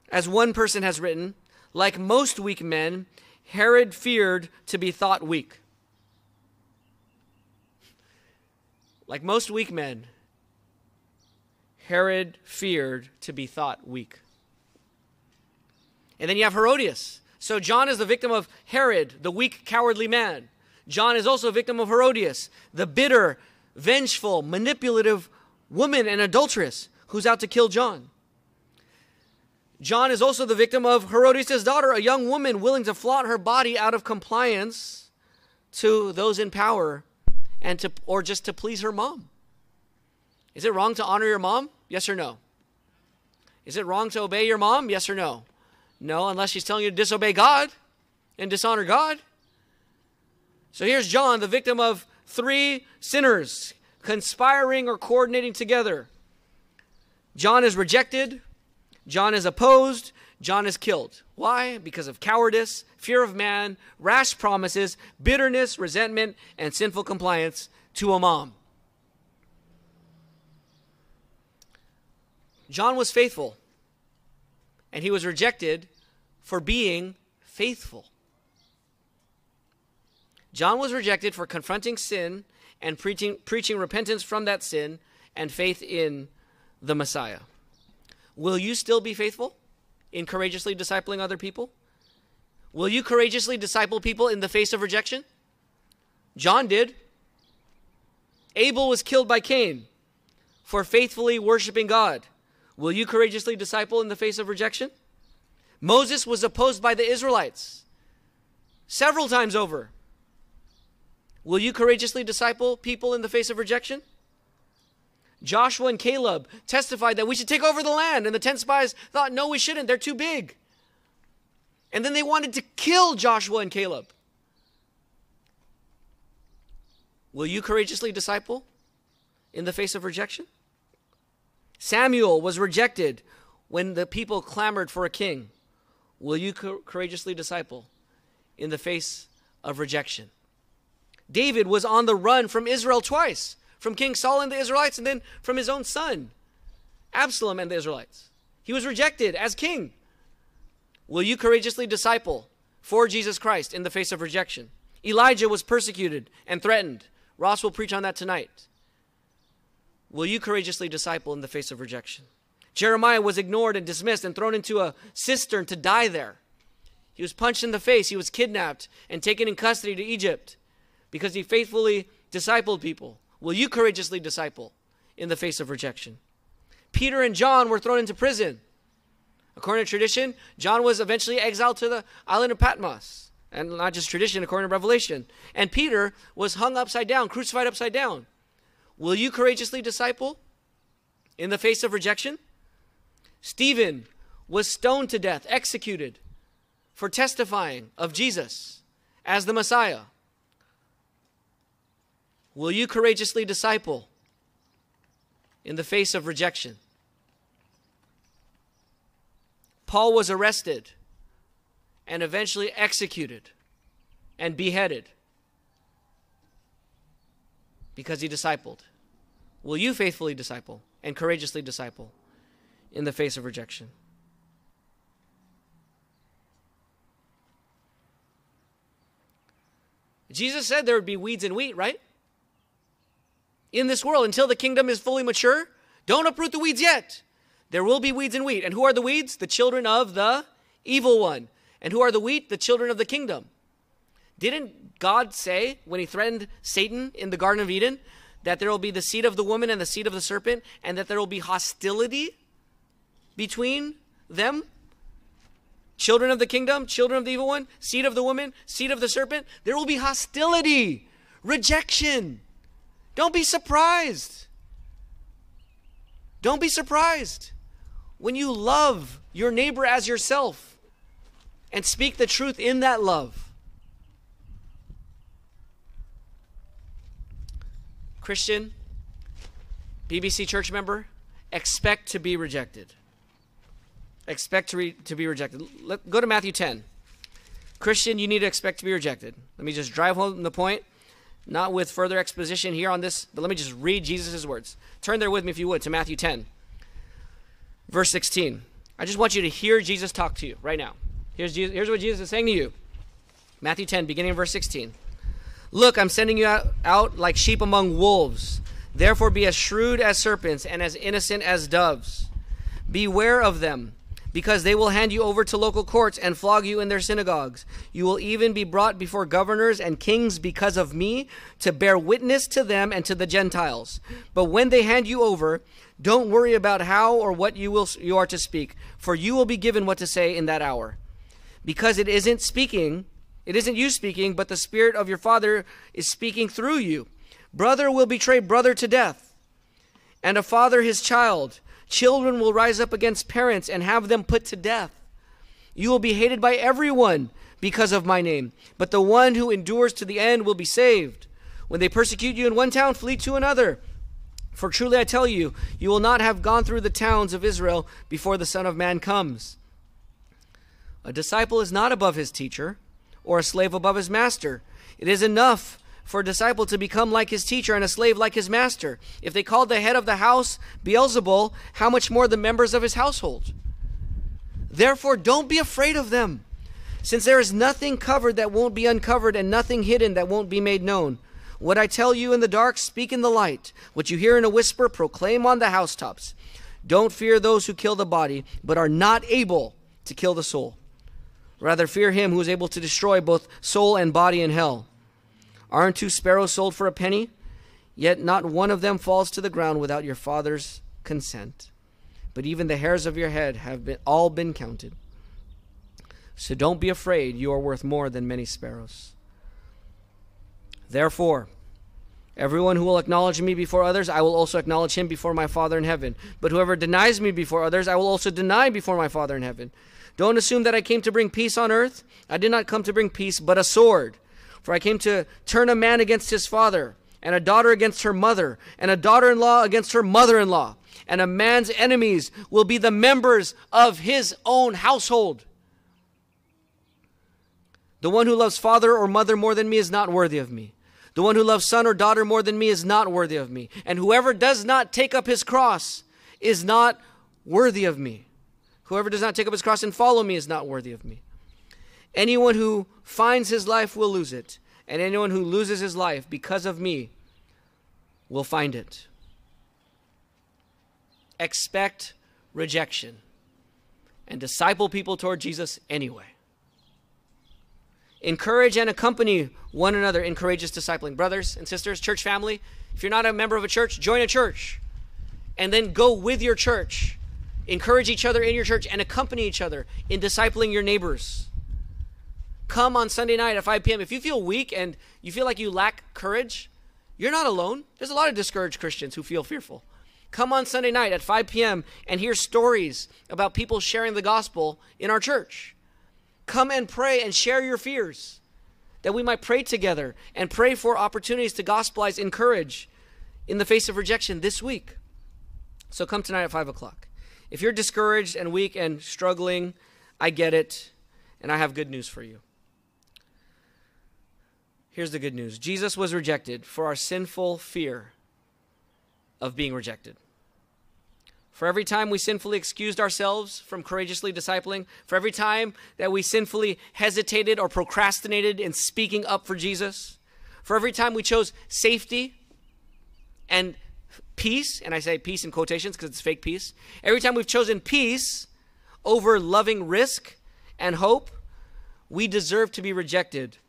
As one person has written, like most weak men, Herod feared to be thought weak. Like most weak men, Herod feared to be thought weak. And then you have Herodias. So John is the victim of Herod, the weak, cowardly man. John is also a victim of Herodias, the bitter, vengeful, manipulative woman and adulteress who's out to kill John. John is also the victim of Herodias' daughter, a young woman willing to flaunt her body out of compliance to those in power and to or just to please her mom. Is it wrong to honor your mom? Yes or no? Is it wrong to obey your mom? Yes or no? No, unless she's telling you to disobey God. and dishonor God. So here's John, the victim of three sinners conspiring or coordinating together. John is rejected, John is opposed, John is killed. Why? Because of cowardice, fear of man, rash promises, bitterness, resentment, and sinful compliance to a mom. John was faithful, and he was rejected for being faithful. John was rejected for confronting sin and preaching, preaching repentance from that sin and faith in the Messiah. Will you still be faithful in courageously discipling other people? Will you courageously disciple people in the face of rejection? John did. Abel was killed by Cain for faithfully worshiping God. Will you courageously disciple in the face of rejection? Moses was opposed by the Israelites several times over. Will you courageously disciple people in the face of rejection? Joshua and Caleb testified that we should take over the land, and the 10 spies thought, no, we shouldn't. They're too big. And then they wanted to kill Joshua and Caleb. Will you courageously disciple in the face of rejection? Samuel was rejected when the people clamored for a king. Will you co- courageously disciple in the face of rejection? David was on the run from Israel twice from King Saul and the Israelites, and then from his own son, Absalom and the Israelites. He was rejected as king. Will you courageously disciple for Jesus Christ in the face of rejection? Elijah was persecuted and threatened. Ross will preach on that tonight. Will you courageously disciple in the face of rejection? Jeremiah was ignored and dismissed and thrown into a cistern to die there. He was punched in the face. He was kidnapped and taken in custody to Egypt because he faithfully discipled people. Will you courageously disciple in the face of rejection? Peter and John were thrown into prison. According to tradition, John was eventually exiled to the island of Patmos. And not just tradition, according to Revelation. And Peter was hung upside down, crucified upside down. Will you courageously disciple in the face of rejection? Stephen was stoned to death, executed for testifying of Jesus as the Messiah. Will you courageously disciple in the face of rejection? Paul was arrested and eventually executed and beheaded because he discipled. Will you faithfully disciple and courageously disciple in the face of rejection? Jesus said there would be weeds and wheat, right? In this world, until the kingdom is fully mature, don't uproot the weeds yet. There will be weeds and wheat. And who are the weeds? The children of the evil one. And who are the wheat? The children of the kingdom. Didn't God say when he threatened Satan in the Garden of Eden that there will be the seed of the woman and the seed of the serpent, and that there will be hostility between them? Children of the kingdom, children of the evil one, seed of the woman, seed of the serpent. There will be hostility, rejection. Don't be surprised. Don't be surprised when you love your neighbor as yourself and speak the truth in that love. Christian, BBC church member, expect to be rejected. Expect to, re- to be rejected. Let, go to Matthew 10. Christian, you need to expect to be rejected. Let me just drive home the point, not with further exposition here on this, but let me just read Jesus' words. Turn there with me, if you would, to Matthew 10, verse 16. I just want you to hear Jesus talk to you right now. Here's, Jesus, here's what Jesus is saying to you Matthew 10, beginning of verse 16. Look, I'm sending you out, out like sheep among wolves. Therefore, be as shrewd as serpents and as innocent as doves. Beware of them, because they will hand you over to local courts and flog you in their synagogues. You will even be brought before governors and kings because of me to bear witness to them and to the Gentiles. But when they hand you over, don't worry about how or what you will you are to speak, for you will be given what to say in that hour. Because it isn't speaking it isn't you speaking, but the Spirit of your Father is speaking through you. Brother will betray brother to death, and a father his child. Children will rise up against parents and have them put to death. You will be hated by everyone because of my name, but the one who endures to the end will be saved. When they persecute you in one town, flee to another. For truly I tell you, you will not have gone through the towns of Israel before the Son of Man comes. A disciple is not above his teacher, or a slave above his master. It is enough for a disciple to become like his teacher and a slave like his master. If they called the head of the house Beelzebul, how much more the members of his household? Therefore, don't be afraid of them, since there is nothing covered that won't be uncovered, and nothing hidden that won't be made known. What I tell you in the dark, speak in the light. What you hear in a whisper, proclaim on the housetops. Don't fear those who kill the body, but are not able to kill the soul. Rather, fear him who is able to destroy both soul and body in hell. Aren't two sparrows sold for a penny? Yet not one of them falls to the ground without your Father's consent. But even the hairs of your head have been, all been counted. So don't be afraid, you are worth more than many sparrows. Therefore, everyone who will acknowledge me before others, I will also acknowledge him before my Father in heaven. But whoever denies me before others, I will also deny before my Father in heaven. Don't assume that I came to bring peace on earth. I did not come to bring peace, but a sword. For I came to turn a man against his father, and a daughter against her mother, and a daughter in law against her mother in law. And a man's enemies will be the members of his own household. The one who loves father or mother more than me is not worthy of me. The one who loves son or daughter more than me is not worthy of me. And whoever does not take up his cross is not worthy of me. Whoever does not take up his cross and follow me is not worthy of me. Anyone who finds his life will lose it, and anyone who loses his life because of me will find it. Expect rejection and disciple people toward Jesus anyway. Encourage and accompany one another in courageous discipling. Brothers and sisters, church family, if you're not a member of a church, join a church. And then go with your church. Encourage each other in your church and accompany each other in discipling your neighbors. Come on Sunday night at 5 p.m. If you feel weak and you feel like you lack courage, you're not alone. There's a lot of discouraged Christians who feel fearful. Come on Sunday night at 5 p.m. and hear stories about people sharing the gospel in our church. Come and pray and share your fears that we might pray together and pray for opportunities to gospelize, encourage in the face of rejection this week. So come tonight at 5 o'clock. If you're discouraged and weak and struggling, I get it, and I have good news for you. Here's the good news Jesus was rejected for our sinful fear of being rejected. For every time we sinfully excused ourselves from courageously discipling, for every time that we sinfully hesitated or procrastinated in speaking up for Jesus, for every time we chose safety and peace, and I say peace in quotations because it's fake peace, every time we've chosen peace over loving risk and hope, we deserve to be rejected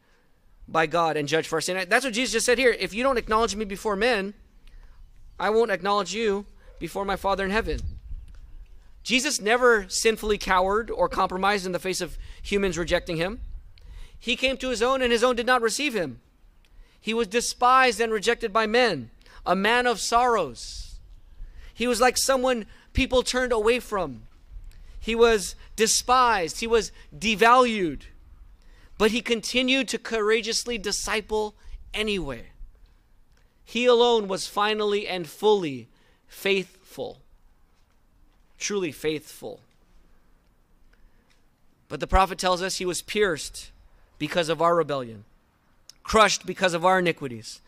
by God and judged for our sin. That's what Jesus just said here. If you don't acknowledge me before men, I won't acknowledge you before my Father in heaven. Jesus never sinfully cowered or compromised in the face of humans rejecting him. He came to his own, and his own did not receive him. He was despised and rejected by men, a man of sorrows. He was like someone people turned away from. He was despised, he was devalued. But he continued to courageously disciple anyway. He alone was finally and fully faithful, truly faithful. But the prophet tells us he was pierced because of our rebellion, crushed because of our iniquities.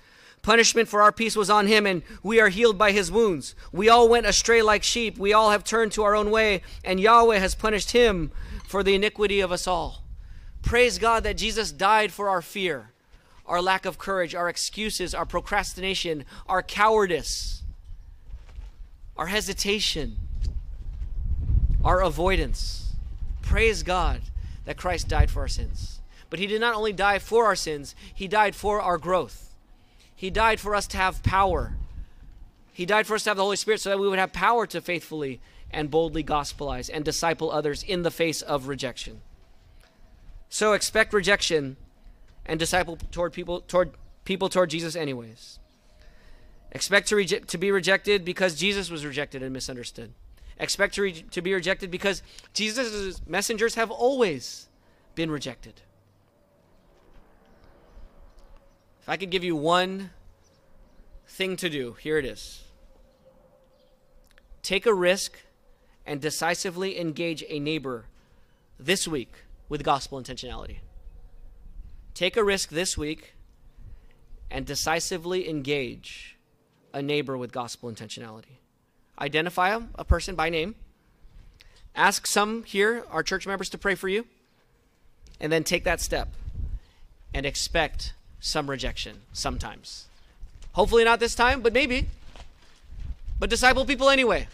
Punishment for our peace was on him, and we are healed by his wounds. We all went astray like sheep. We all have turned to our own way, and Yahweh has punished him for the iniquity of us all. Praise God that Jesus died for our fear, our lack of courage, our excuses, our procrastination, our cowardice our hesitation, our avoidance. Praise God that Christ died for our sins. But He did not only die for our sins, He died for our growth. He died for us to have power. He died for us to have the Holy Spirit so that we would have power to faithfully and boldly gospelize and disciple others in the face of rejection. So expect rejection and disciple toward people toward people toward Jesus anyways. Expect to, to be rejected because Jesus was rejected and misunderstood. Expect to, re- to be rejected because Jesus' messengers have always been rejected. If I could give you one thing to do, here it is take a risk and decisively engage a neighbor this week with gospel intentionality. Take a risk this week and decisively engage a neighbor with gospel intentionality. Identify a person by name. Ask some here, our church members, to pray for you. And then take that step and expect some rejection sometimes. Hopefully, not this time, but maybe. But disciple people anyway.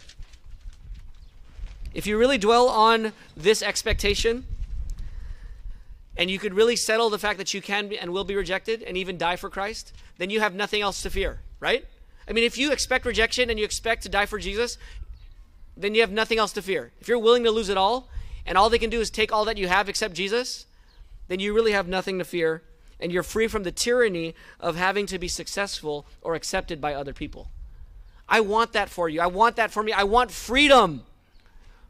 If you really dwell on this expectation, and you could really settle the fact that you can and will be rejected and even die for Christ, then you have nothing else to fear, right? I mean, if you expect rejection and you expect to die for Jesus, then you have nothing else to fear. If you're willing to lose it all, and all they can do is take all that you have except Jesus, then you really have nothing to fear, and you're free from the tyranny of having to be successful or accepted by other people. I want that for you. I want that for me. I want freedom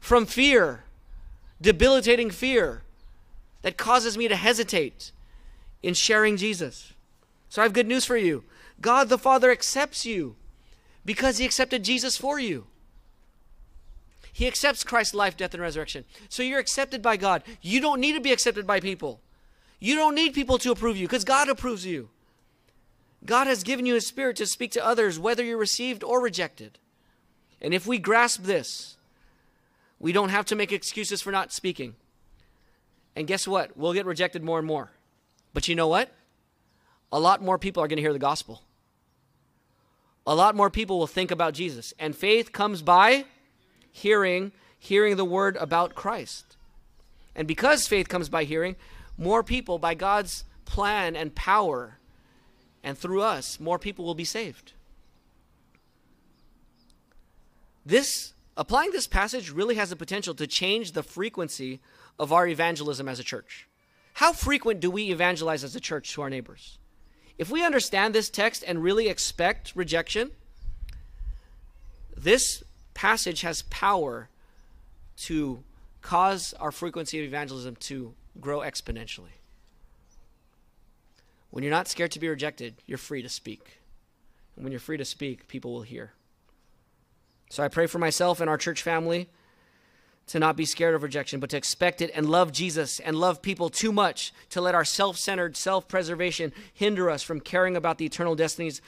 from fear, debilitating fear that causes me to hesitate in sharing Jesus. So I have good news for you. God the Father accepts you because he accepted Jesus for you. He accepts Christ's life, death, and resurrection. So you're accepted by God. You don't need to be accepted by people. You don't need people to approve you because God approves you. God has given you His Spirit to speak to others, whether you're received or rejected. And if we grasp this, we don't have to make excuses for not speaking. And guess what? We'll get rejected more and more. But you know what? A lot more people are going to hear the gospel. A lot more people will think about Jesus. And faith comes by hearing, hearing the word about Christ. And because faith comes by hearing, more people, by God's plan and power, and through us, more people will be saved. This applying this passage really has the potential to change the frequency of our evangelism as a church. How frequent do we evangelize as a church to our neighbors? If we understand this text and really expect rejection, this passage has power to cause our frequency of evangelism to grow exponentially. When you're not scared to be rejected, you're free to speak. And when you're free to speak, people will hear. So I pray for myself and our church family to not be scared of rejection, but to expect it and love Jesus and love people too much to let our self centered self preservation hinder us from caring about the eternal destinies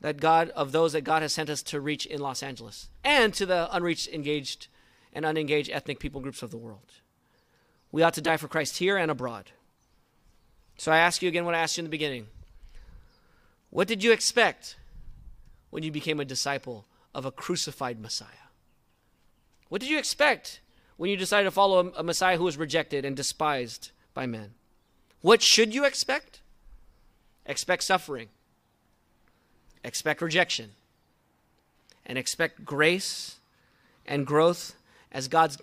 that God of those that God has sent us to reach in Los Angeles and to the unreached, engaged, and unengaged ethnic people groups of the world. We ought to die for Christ here and abroad. So I ask you again what I asked you in the beginning. What did you expect when you became a disciple of a crucified Messiah? What did you expect when you decided to follow a, Messiah who was rejected and despised by men. What should you expect? Expect suffering, expect rejection, and expect grace and growth as God's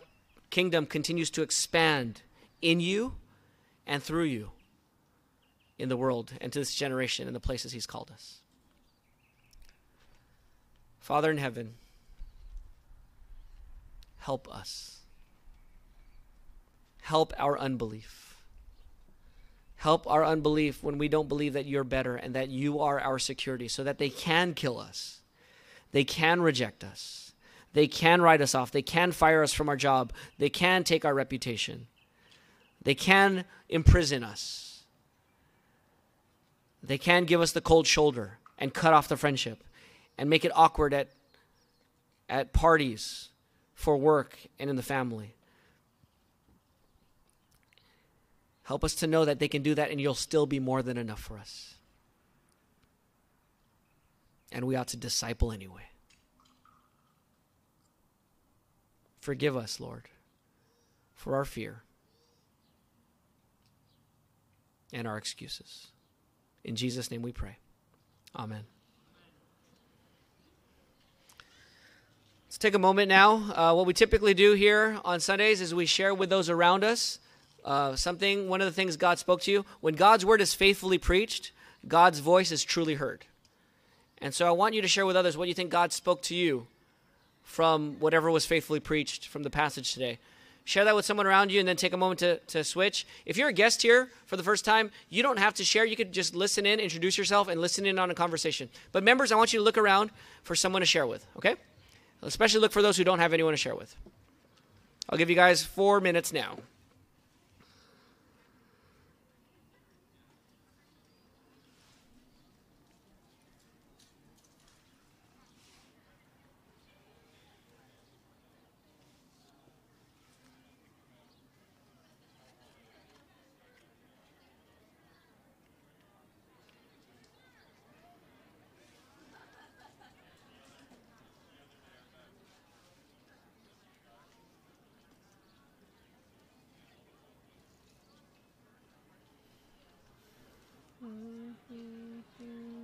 kingdom continues to expand in you and through you in the world and to this generation and the places He's called us. Father in heaven, help us help our unbelief. Help our unbelief when we don't believe that you're better and that you are our security so that they can kill us. They can reject us. They can write us off. They can fire us from our job. They can take our reputation. They can imprison us. They can give us the cold shoulder and cut off the friendship and make it awkward at, at parties for work and in the family. Help us to know that they can do that and you'll still be more than enough for us. And we ought to disciple anyway. Forgive us, Lord, for our fear and our excuses. In Jesus' name we pray. Amen. Let's take a moment now. Uh, what we typically do here on Sundays is we share with those around us uh, something, one of the things God spoke to you. When God's word is faithfully preached, God's voice is truly heard. And so I want you to share with others what you think God spoke to you from whatever was faithfully preached from the passage today. Share that with someone around you and then take a moment to, to switch. If you're a guest here for the first time, you don't have to share. You could just listen in, introduce yourself, and listen in on a conversation. But members, I want you to look around for someone to share with, okay? especially look for those who don't have anyone to share with. I'll give you guys four minutes now. Mm-hmm.